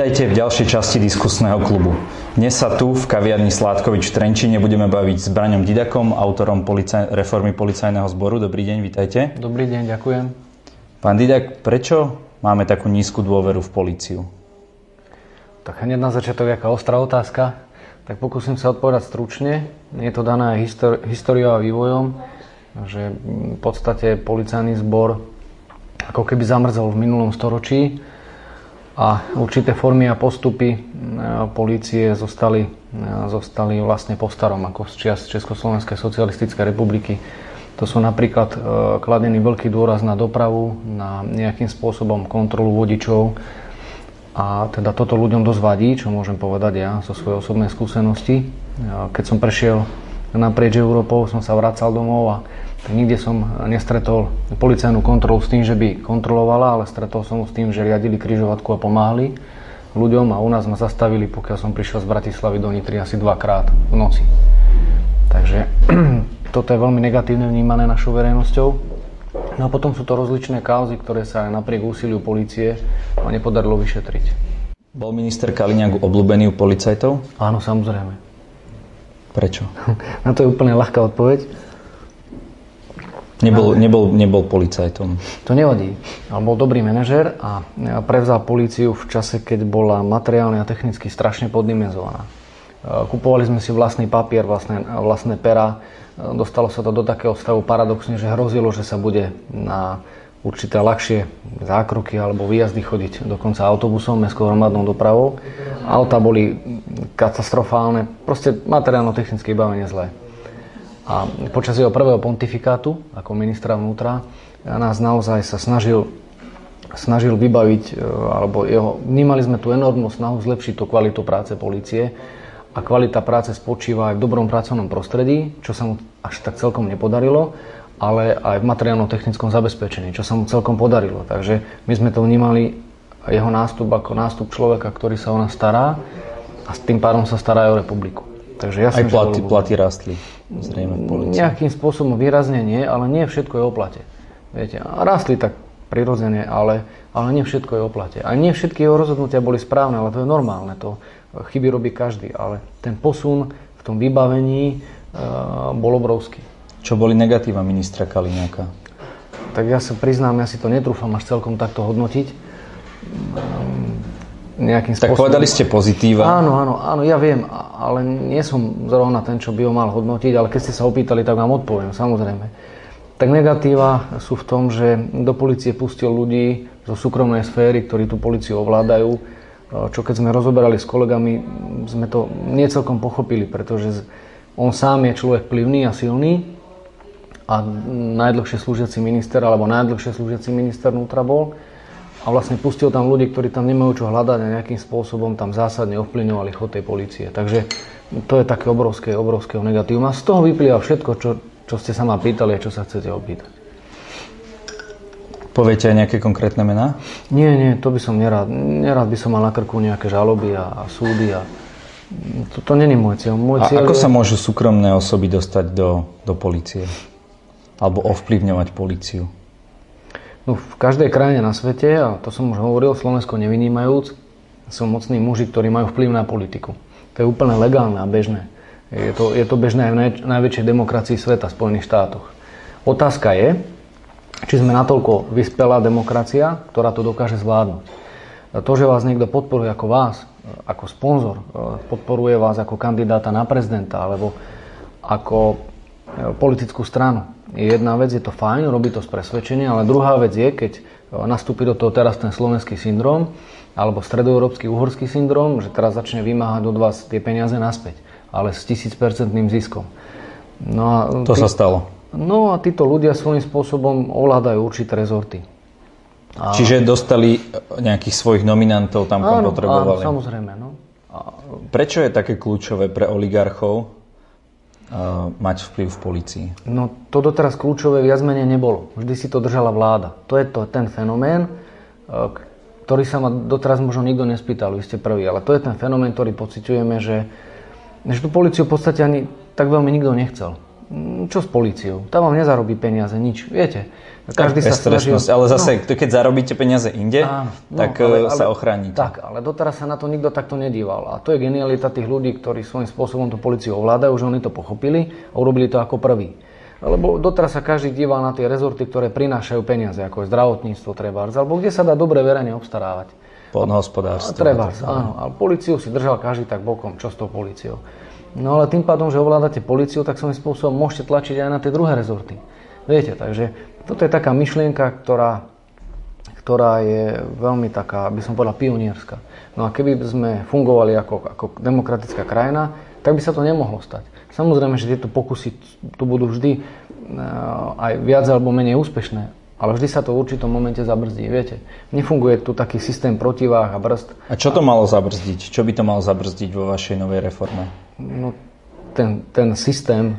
Vítajte v ďalšej časti diskusného klubu. Dnes sa tu v kaviarni Sládkovič v Trenčine budeme baviť s Braňom Didakom, autorom policaj- reformy policajného zboru. Dobrý deň, vítajte. Dobrý deň, ďakujem. Pán Didak, prečo máme takú nízku dôveru v políciu? Tak hneď na začiatok jaká ostrá otázka. Tak pokúsim sa odpovedať stručne. Je to dané aj histori- históriou a vývojom, že v podstate policajný zbor ako keby zamrzol v minulom storočí a určité formy a postupy e, polície zostali, e, zostali vlastne po starom, ako z čias Československej socialistickej republiky. To sú napríklad e, kladený veľký dôraz na dopravu, na nejakým spôsobom kontrolu vodičov. A teda toto ľuďom dosť vadí, čo môžem povedať ja zo svojej osobnej skúsenosti. Keď som prešiel naprieč Európou, som sa vracal domov a Nikde som nestretol policajnú kontrolu s tým, že by kontrolovala, ale stretol som s tým, že riadili križovatku a pomáhali ľuďom a u nás ma zastavili, pokiaľ som prišiel z Bratislavy do Nitry asi dvakrát v noci. Takže toto je veľmi negatívne vnímané našou verejnosťou. No a potom sú to rozličné kauzy, ktoré sa aj napriek úsiliu policie nepodarilo vyšetriť. Bol minister Kaliňák obľúbený u policajtov? Áno, samozrejme. Prečo? Na to je úplne ľahká odpoveď. Nebol, nebol, nebol policajtom. To nevadí. Ale bol dobrý manažer a prevzal políciu v čase, keď bola materiálne a technicky strašne poddimenzovaná. Kupovali sme si vlastný papier, vlastné, vlastné pera. Dostalo sa to do takého stavu paradoxne, že hrozilo, že sa bude na určité ľahšie zákroky alebo výjazdy chodiť dokonca autobusom, mestskou hromadnou dopravou. Auta boli katastrofálne, proste materiálno-technické vybavenie zlé. A počas jeho prvého pontifikátu ako ministra vnútra nás naozaj sa snažil, snažil vybaviť, e, alebo jeho, vnímali sme tú enormnú snahu zlepšiť tú kvalitu práce policie a kvalita práce spočíva aj v dobrom pracovnom prostredí, čo sa mu až tak celkom nepodarilo, ale aj v materiálno-technickom zabezpečení, čo sa mu celkom podarilo. Takže my sme to vnímali jeho nástup ako nástup človeka, ktorý sa o nás stará a s tým pádom sa stará aj o republiku. Takže ja aj platy, platy rastli zrejme v policii. Nejakým spôsobom výrazne nie, ale nie všetko je o plate. Viete, rastli tak prirodzene, ale, ale nie všetko je o plate. A nie všetky jeho rozhodnutia boli správne, ale to je normálne. To chyby robí každý. Ale ten posun v tom vybavení uh, bol obrovský. Čo boli negatíva ministra Kaliňáka? Tak ja sa priznám, ja si to netrúfam až celkom takto hodnotiť nejakým spôsobom... Tak povedali ste pozitíva. Áno, áno, áno, ja viem, ale nie som zrovna ten, čo by ho mal hodnotiť, ale keď ste sa opýtali, tak vám odpoviem, samozrejme. Tak negatíva sú v tom, že do policie pustil ľudí zo súkromnej sféry, ktorí tú policiu ovládajú, čo keď sme rozoberali s kolegami, sme to nie celkom pochopili, pretože on sám je človek vplyvný a silný a najdlhšie slúžiaci minister, alebo najdlhšie slúžiaci minister vnútra bol a vlastne pustil tam ľudí, ktorí tam nemajú čo hľadať a nejakým spôsobom tam zásadne ovplyvňovali chod tej policie. Takže to je také obrovské, obrovské negatívum. A z toho vyplýva všetko, čo, čo ste sa ma pýtali a čo sa chcete opýtať. Poviete aj nejaké konkrétne mená? Nie, nie, to by som nerád. Nerád by som mal na krku nejaké žaloby a, a súdy a to, to není môj cieľ. Môj cieľ a ako je... sa môžu súkromné osoby dostať do, do policie? Alebo ovplyvňovať policiu? No, v každej krajine na svete, a to som už hovoril, Slovensko nevynímajúc, sú mocní muži, ktorí majú vplyv na politiku. To je úplne legálne a bežné. Je to, je to bežné aj v naj, najväčšej demokracii sveta, v Spojených štátoch. Otázka je, či sme natoľko vyspelá demokracia, ktorá to dokáže zvládnuť. To, že vás niekto podporuje ako vás, ako sponzor, podporuje vás ako kandidáta na prezidenta alebo ako politickú stranu, jedna vec, je to fajn, robí to z presvedčenia, ale druhá vec je, keď e, nastúpi do toho teraz ten slovenský syndrom, alebo stredoeurópsky uhorský syndrom, že teraz začne vymáhať od vás tie peniaze naspäť, ale s tisícpercentným ziskom. No a to tí, sa stalo. No a títo ľudia svojím spôsobom ovládajú určité rezorty. A... Čiže dostali nejakých svojich nominantov tam, kam áno, potrebovali. Áno, samozrejme. No. A prečo je také kľúčové pre oligarchov mať vplyv v policii? No to doteraz kľúčové viac menej nebolo. Vždy si to držala vláda. To je to, ten fenomén, ktorý sa ma doteraz možno nikto nespýtal, vy ste prvý, ale to je ten fenomén, ktorý pociťujeme, že, že tú policiu v podstate ani tak veľmi nikto nechcel. Mm, čo s políciou? Tam vám nezarobí peniaze, nič. Viete, každý sa snaží... Ale zase, no, keď zarobíte peniaze inde, áno, no, tak ale, e, sa ochránite. Tak, ale doteraz sa na to nikto takto nedíval. A to je genialita tých ľudí, ktorí svojím spôsobom tú policiu ovládajú, že oni to pochopili a urobili to ako prvý. Lebo doteraz sa každý díval na tie rezorty, ktoré prinášajú peniaze, ako je zdravotníctvo, trebárs, alebo kde sa dá dobre verejne obstarávať. Podnohospodárstvo. Treba, áno. Ale policiu si držal každý tak bokom. Čo s tou policiou? No ale tým pádom, že ovládate policiu, tak svojím spôsobom môžete tlačiť aj na tie druhé rezorty. Viete, takže toto je taká myšlienka, ktorá, ktorá je veľmi taká, by som povedal, pionierska. No a keby sme fungovali ako, ako demokratická krajina, tak by sa to nemohlo stať. Samozrejme, že tieto pokusy tu budú vždy eh, aj viac alebo menej úspešné, ale vždy sa to v určitom momente zabrzdí, viete. Nefunguje tu taký systém protiváh a brzd. A čo to malo zabrzdiť? Čo by to malo zabrzdiť vo vašej novej reforme? No, ten, ten systém e,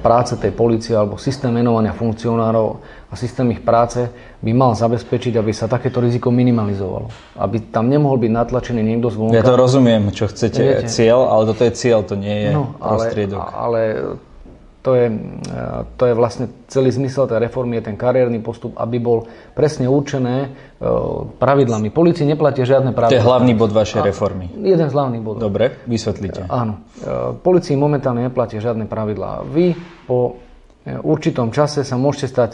práce tej policie alebo systém menovania funkcionárov a systém ich práce by mal zabezpečiť, aby sa takéto riziko minimalizovalo. Aby tam nemohol byť natlačený niekto zvonka. Ja to rozumiem, čo chcete, Viete, cieľ, ale toto je cieľ, to nie je no, prostriedok. Ale, ale to je, e, to je vlastne celý zmysel tej reformy, je ten kariérny postup, aby bol presne určené e, pravidlami. Polícii neplatia žiadne pravidlá. To je hlavný bod vašej reformy. Jeden z hlavných bodov. Dobre, vysvetlite. Áno. E, Polícii momentálne neplatia žiadne pravidlá. Vy po určitom čase sa môžete stať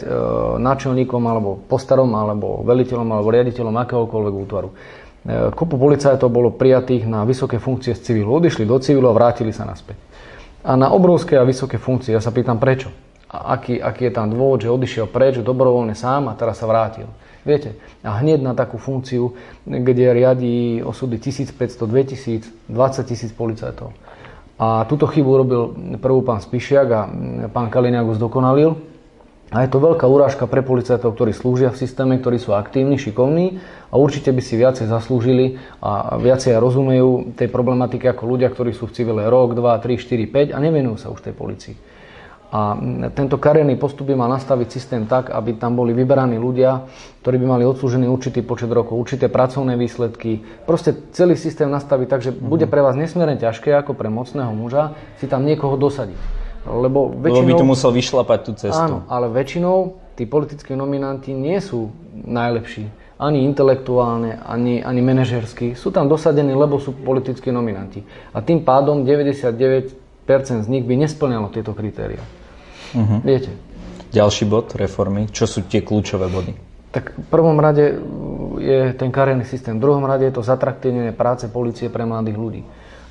náčelníkom alebo postarom alebo veliteľom alebo riaditeľom akéhokoľvek útvaru. Kopu policajtov bolo prijatých na vysoké funkcie z civilu. Odišli do civilu a vrátili sa naspäť a na obrovské a vysoké funkcie. Ja sa pýtam prečo. A aký, aký je tam dôvod, že odišiel preč dobrovoľne sám a teraz sa vrátil. Viete, a hneď na takú funkciu, kde riadí osudy 1500, 2000, 20 tisíc policajtov. A túto chybu robil prvú pán Spišiak a pán Kaliňák už zdokonalil. A je to veľká urážka pre policajtov, ktorí slúžia v systéme, ktorí sú aktívni, šikovní a určite by si viacej zaslúžili a viacej rozumejú tej problematike ako ľudia, ktorí sú v civile rok, 2, 3, 4, 5 a nevenujú sa už tej policii. A tento kariérny postup by mal nastaviť systém tak, aby tam boli vyberaní ľudia, ktorí by mali odslúžený určitý počet rokov, určité pracovné výsledky. Proste celý systém nastaviť tak, že bude pre vás nesmierne ťažké ako pre mocného muža si tam niekoho dosadiť. Lebo, väčšinou, Lebo by tu musel vyšlapať tú cestu. Áno, ale väčšinou tí politickí nominanti nie sú najlepší. Ani intelektuálne, ani, ani manažersky. Sú tam dosadení, lebo sú politickí nominanti. A tým pádom 99% z nich by nesplňalo tieto kritéria. Uh-huh. Viete? Ďalší bod reformy. Čo sú tie kľúčové body? Tak v prvom rade je ten kariérny systém. V druhom rade je to zatraktívnenie práce policie pre mladých ľudí.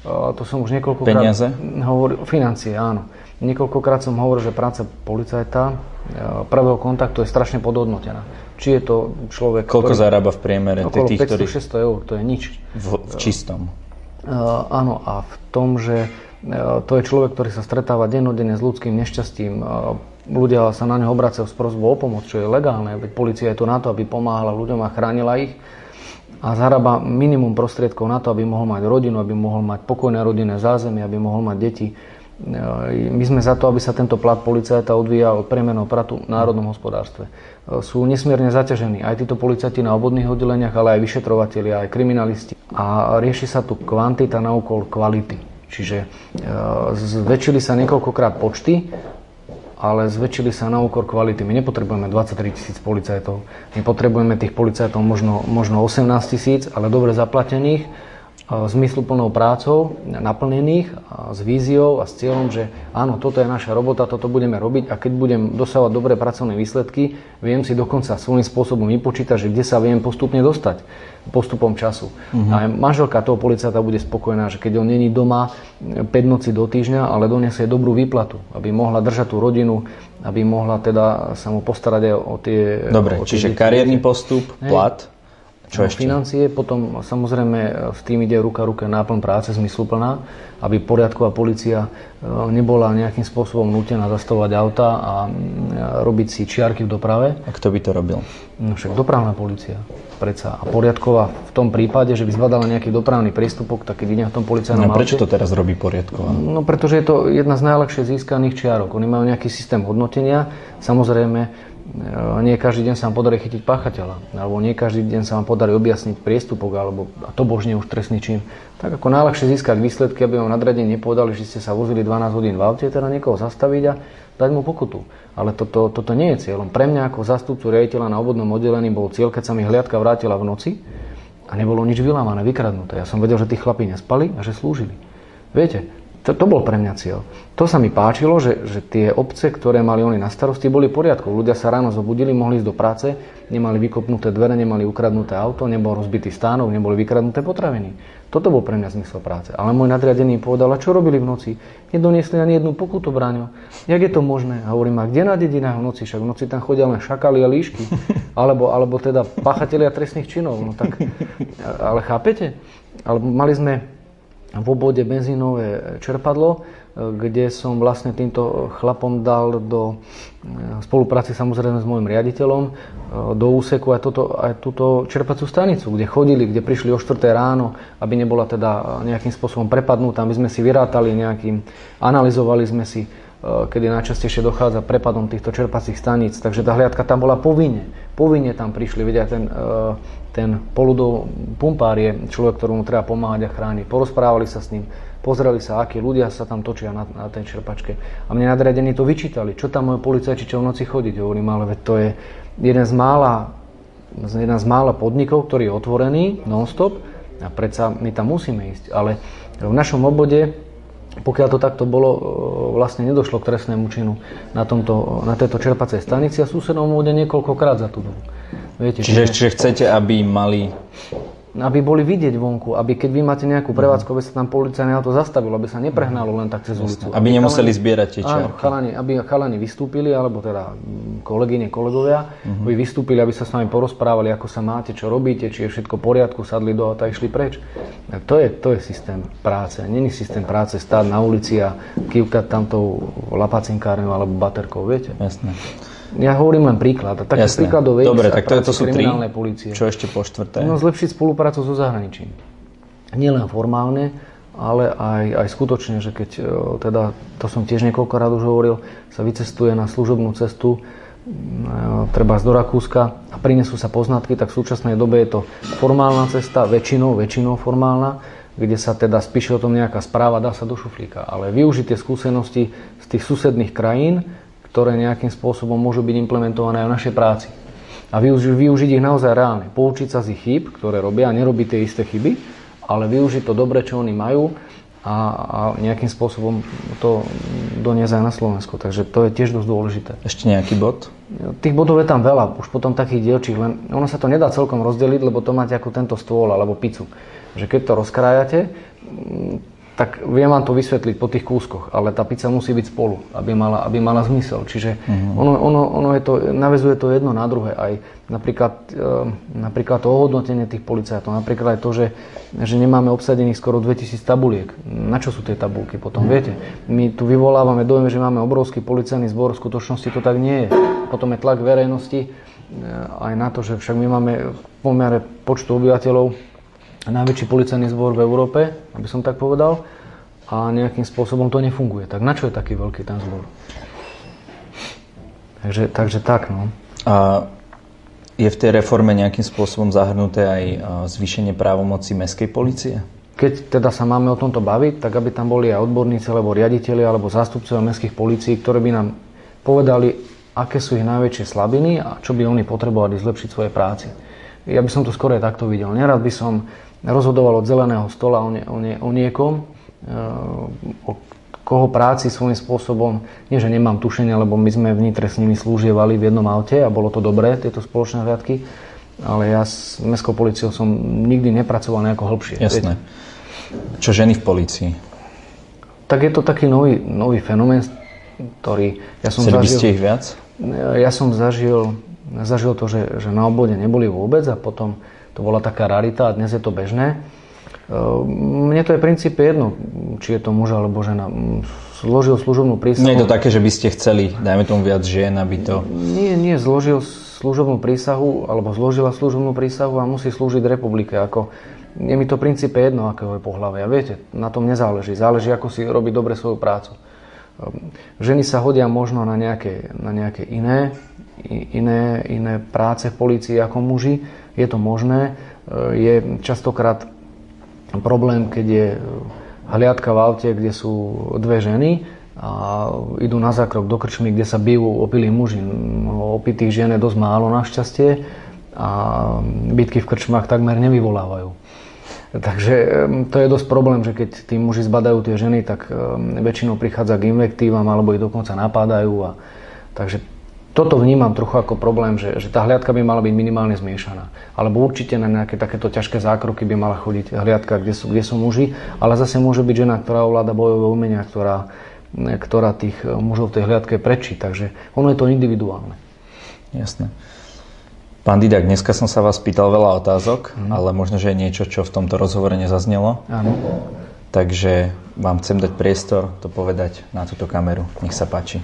To som už niekoľkokrát... Peniaze? Hovoril, financie, áno. Niekoľkokrát som hovoril, že práca policajta e, prvého kontaktu je strašne podhodnotená. Či je to človek... Koľko ktorý, zarába v priemere? Okolo 500-600 ktorý... eur, to je nič. V, v čistom? Uh, áno, a v tom, že uh, to je človek, ktorý sa stretáva dennodenne s ľudským nešťastím. Uh, ľudia sa na neho obracajú s prozbou o pomoc, čo je legálne, veď policia je tu na to, aby pomáhala ľuďom a chránila ich a zarába minimum prostriedkov na to, aby mohol mať rodinu, aby mohol mať pokojné rodinné zázemie, aby mohol mať deti my sme za to, aby sa tento plat policajta odvíjal od priemerného pratu v národnom hospodárstve. Sú nesmierne zaťažení aj títo policajti na obvodných oddeleniach, ale aj vyšetrovateľi, aj kriminalisti. A rieši sa tu kvantita na úkol kvality. Čiže e, zväčšili sa niekoľkokrát počty, ale zväčšili sa na úkor kvality. My nepotrebujeme 23 tisíc policajtov. My potrebujeme tých policajtov možno, možno 18 tisíc, ale dobre zaplatených zmysluplnou prácou, naplnených s víziou a s cieľom, že áno, toto je naša robota, toto budeme robiť a keď budem dosávať dobré pracovné výsledky, viem si dokonca svojím spôsobom vypočítať, že kde sa viem postupne dostať postupom času. Uh-huh. A manželka toho policajta bude spokojná, že keď on není doma 5 noci do týždňa, ale donesie dobrú výplatu, aby mohla držať tú rodinu, aby mohla teda sa mu postarať aj o tie... Dobre, o tie čiže deti. kariérny postup, plat, čo ešte? Financie, potom samozrejme v tým ide ruka ruka náplň práce zmysluplná, aby poriadková policia e, nebola nejakým spôsobom nutená zastavovať auta a robiť si čiarky v doprave. A kto by to robil? No však dopravná policia. Predsa. A poriadková v tom prípade, že by zbadala nejaký dopravný priestupok, tak keď ide v tom policajnom no, prečo to teraz robí poriadková? No pretože je to jedna z najľahšie získaných čiarok. Oni majú nejaký systém hodnotenia. Samozrejme, nie každý deň sa vám podarí chytiť páchateľa, alebo nie každý deň sa vám podarí objasniť priestupok, alebo a to božne už trestný čin. Tak ako najľahšie získať výsledky, aby vám nadradení nepovedali, že ste sa vozili 12 hodín v aute, teda niekoho zastaviť a dať mu pokutu. Ale toto, toto nie je cieľom. Pre mňa ako zastupcu riaditeľa na obvodnom oddelení bol cieľ, keď sa mi hliadka vrátila v noci a nebolo nič vylámané, vykradnuté. Ja som vedel, že tí chlapí nespali a že slúžili. Viete, to, to bol pre mňa cieľ. To sa mi páčilo, že, že tie obce, ktoré mali oni na starosti, boli v poriadku. Ľudia sa ráno zobudili, mohli ísť do práce, nemali vykopnuté dvere, nemali ukradnuté auto, nebol rozbitý stánok, neboli vykradnuté potraviny. Toto bol pre mňa zmysel práce. Ale môj nadriadený povedal, a čo robili v noci? Nedoniesli ani jednu pokutu, Braňo. Jak je to možné? A hovorím, a kde na dedinách v noci? Však v noci tam chodia len šakali a líšky. Alebo, alebo teda pachatelia trestných činov. No tak, ale chápete? Alebo mali sme v obode benzínové čerpadlo, kde som vlastne týmto chlapom dal do e, spolupráci samozrejme s môjim riaditeľom e, do úseku aj, toto, aj túto čerpacú stanicu, kde chodili, kde prišli o 4 ráno, aby nebola teda nejakým spôsobom prepadnutá, aby sme si vyrátali nejakým, analyzovali sme si, kedy najčastejšie dochádza prepadom týchto čerpacích staníc. Takže tá hliadka tam bola povinne. Povinne tam prišli, vedia ten ten poludov pumpár je človek, ktorému treba pomáhať a chrániť. Porozprávali sa s ním, pozreli sa, akí ľudia sa tam točia na, na tej čerpačke. A mne nadriadení to vyčítali, čo tam môj policajči čo v noci chodiť. Hovorím, ale veď to je jeden z mála, jeden z mála podnikov, ktorý je otvorený non-stop a predsa my tam musíme ísť. Ale v našom obode pokiaľ to takto bolo, e, vlastne nedošlo k trestnému činu na, tomto, na tejto čerpacej stanici a susedom vode niekoľkokrát za tú dobu. Viete, čiže, čiže chcete, aby mali aby boli vidieť vonku, aby keď vy máte nejakú mhm. prevádzku, aby sa tam policajné auto zastavilo, aby sa neprehnalo len tak cez ulicu. Aby, aby nemuseli chalani, zbierať tie čiarky. Áno, chalani, aby chalani vystúpili, alebo teda kolegyne, kolegovia, uh-huh. aby vystúpili, aby sa s vami porozprávali, ako sa máte, čo robíte, či je všetko v poriadku, sadli do auta a išli preč. To je, to je systém práce. Není systém práce stáť na ulici a kývkať tam tou lapacinkárňou alebo baterkou, viete? Jasné. Ja hovorím len príklad. A také príkladov Dobre, tak to, to sú tri. Policie. Čo ešte po štvrté? No, zlepšiť spoluprácu so zahraničím. Nielen formálne, ale aj, aj skutočne, že keď, e, teda, to som tiež niekoľkokrát už hovoril, sa vycestuje na služobnú cestu, e, treba do Rakúska a prinesú sa poznatky, tak v súčasnej dobe je to formálna cesta, väčšinou, väčšinou formálna, kde sa teda spíše o tom nejaká správa, dá sa do šuflíka. Ale využiť tie skúsenosti z tých susedných krajín, ktoré nejakým spôsobom môžu byť implementované aj v našej práci. A využi- využiť ich naozaj reálne. Poučiť sa z ich chyb, ktoré robia a nerobiť tie isté chyby, ale využiť to dobre, čo oni majú a, a nejakým spôsobom to doniesť aj na Slovensku. Takže to je tiež dosť dôležité. Ešte nejaký bod? Tých bodov je tam veľa, už potom takých dielčích, len ono sa to nedá celkom rozdeliť, lebo to máte ako tento stôl alebo pizzu. Že keď to rozkrájate, tak viem vám to vysvetliť po tých kúskoch, ale tá pizza musí byť spolu, aby mala, aby mala zmysel. Čiže uh-huh. ono, ono, ono je to, navezuje to jedno na druhé. Aj napríklad, e, napríklad to ohodnotenie tých policajtov, napríklad aj to, že, že nemáme obsadených skoro 2000 tabuliek. Na čo sú tie tabulky potom, uh-huh. viete? My tu vyvolávame dojem, že máme obrovský policajný zbor, v skutočnosti to tak nie je. Potom je tlak verejnosti e, aj na to, že však my máme v pomere počtu obyvateľov najväčší policajný zbor v Európe, aby som tak povedal, a nejakým spôsobom to nefunguje. Tak na čo je taký veľký ten zbor? Takže, takže tak, no. A je v tej reforme nejakým spôsobom zahrnuté aj zvýšenie právomoci mestskej policie? Keď teda sa máme o tomto baviť, tak aby tam boli aj odborníci, alebo riaditeľi, alebo zástupcovia mestských policií, ktorí by nám povedali, aké sú ich najväčšie slabiny a čo by oni potrebovali zlepšiť svoje práci. Ja by som to skôr takto videl. Nerad by som rozhodoval od zeleného stola o, nie, o, nie, o niekom, eh, o koho práci svojím spôsobom, nie že nemám tušenie, lebo my sme vnitre s nimi slúžievali v jednom aute a bolo to dobré, tieto spoločné hľadky, ale ja s mestskou policiou som nikdy nepracoval nejako hlbšie. Jasné. Čo ženy v policii? Tak je to taký nový, nový fenomén, ktorý... Ja som Chceli zažil, by ste ich viac? Ja som zažil, zažil to, že, že na obvode neboli vôbec a potom to bola taká rarita a dnes je to bežné. Ehm, mne to je v princípe jedno, či je to muž alebo žena. Zložil služobnú prísahu. Nie je to také, že by ste chceli, dajme tomu viac žien, aby to... Nie, nie, zložil služobnú prísahu, alebo zložila služobnú prísahu a musí slúžiť republike. Ako, je mi to v princípe jedno, akého je pohľavia. Viete, na tom nezáleží. Záleží, ako si robí dobre svoju prácu. Ehm, ženy sa hodia možno na nejaké, na nejaké iné, iné, iné práce v polícii ako muži je to možné. E, je častokrát problém, keď je hliadka v aute, kde sú dve ženy, a idú na zákrok do krčmy, kde sa bijú opilí muži. Opitých žien je dosť málo našťastie a bitky v krčmách takmer nevyvolávajú. Takže to je dosť problém, že keď tí muži zbadajú tie ženy, tak väčšinou prichádza k invektívam alebo ich dokonca napádajú. A, takže toto vnímam trochu ako problém, že, že tá hliadka by mala byť minimálne zmiešaná. Alebo určite na nejaké takéto ťažké zákroky by mala chodiť hliadka, kde sú, kde sú muži, ale zase môže byť žena, ktorá ovláda bojové umenia, ktorá, ktorá tých mužov v tej hliadke prečí. Takže ono je to individuálne. Jasné. Pán Didak, dneska som sa vás pýtal veľa otázok, mm. ale možno, že je niečo, čo v tomto rozhovore nezaznelo. Áno. Takže vám chcem dať priestor to povedať na túto kameru. Nech sa páči.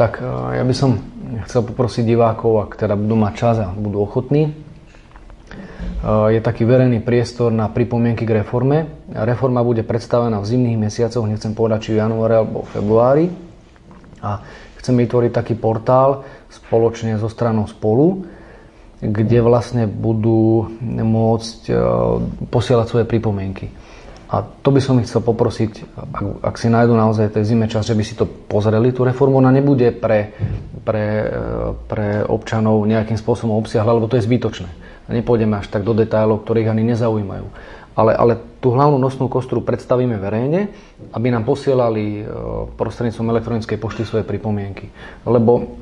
Tak e, ja by som chcel poprosiť divákov, ak teda budú mať čas a budú ochotní. E, je taký verejný priestor na pripomienky k reforme. Reforma bude predstavená v zimných mesiacoch, nechcem povedať, či v januári alebo februári. A chcem vytvoriť taký portál, spoločne so stranou spolu, kde vlastne budú môcť e, posielať svoje pripomienky. A to by som ich chcel poprosiť, ak, ak si nájdu naozaj tej zime čas, že by si to pozreli, tú reformu. Ona nebude pre, pre, pre občanov nejakým spôsobom obsiahla, lebo to je zbytočné. Nepôjdeme až tak do detailov, ktorých ani nezaujímajú. Ale, ale tú hlavnú nosnú kostru predstavíme verejne, aby nám posielali e, prostredníctvom elektronickej pošty svoje pripomienky. Lebo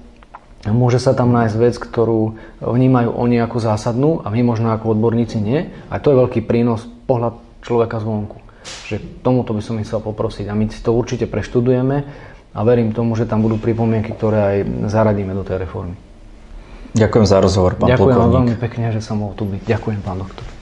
Môže sa tam nájsť vec, ktorú vnímajú oni ako zásadnú a my možno ako odborníci nie. A to je veľký prínos pohľad človeka zvonku. Že tomuto by som chcel poprosiť a my si to určite preštudujeme a verím tomu, že tam budú pripomienky, ktoré aj zaradíme do tej reformy. Ďakujem za rozhovor, pán Ďakujem plukovník. veľmi pekne, že som mohol tu byť. Ďakujem, pán doktor.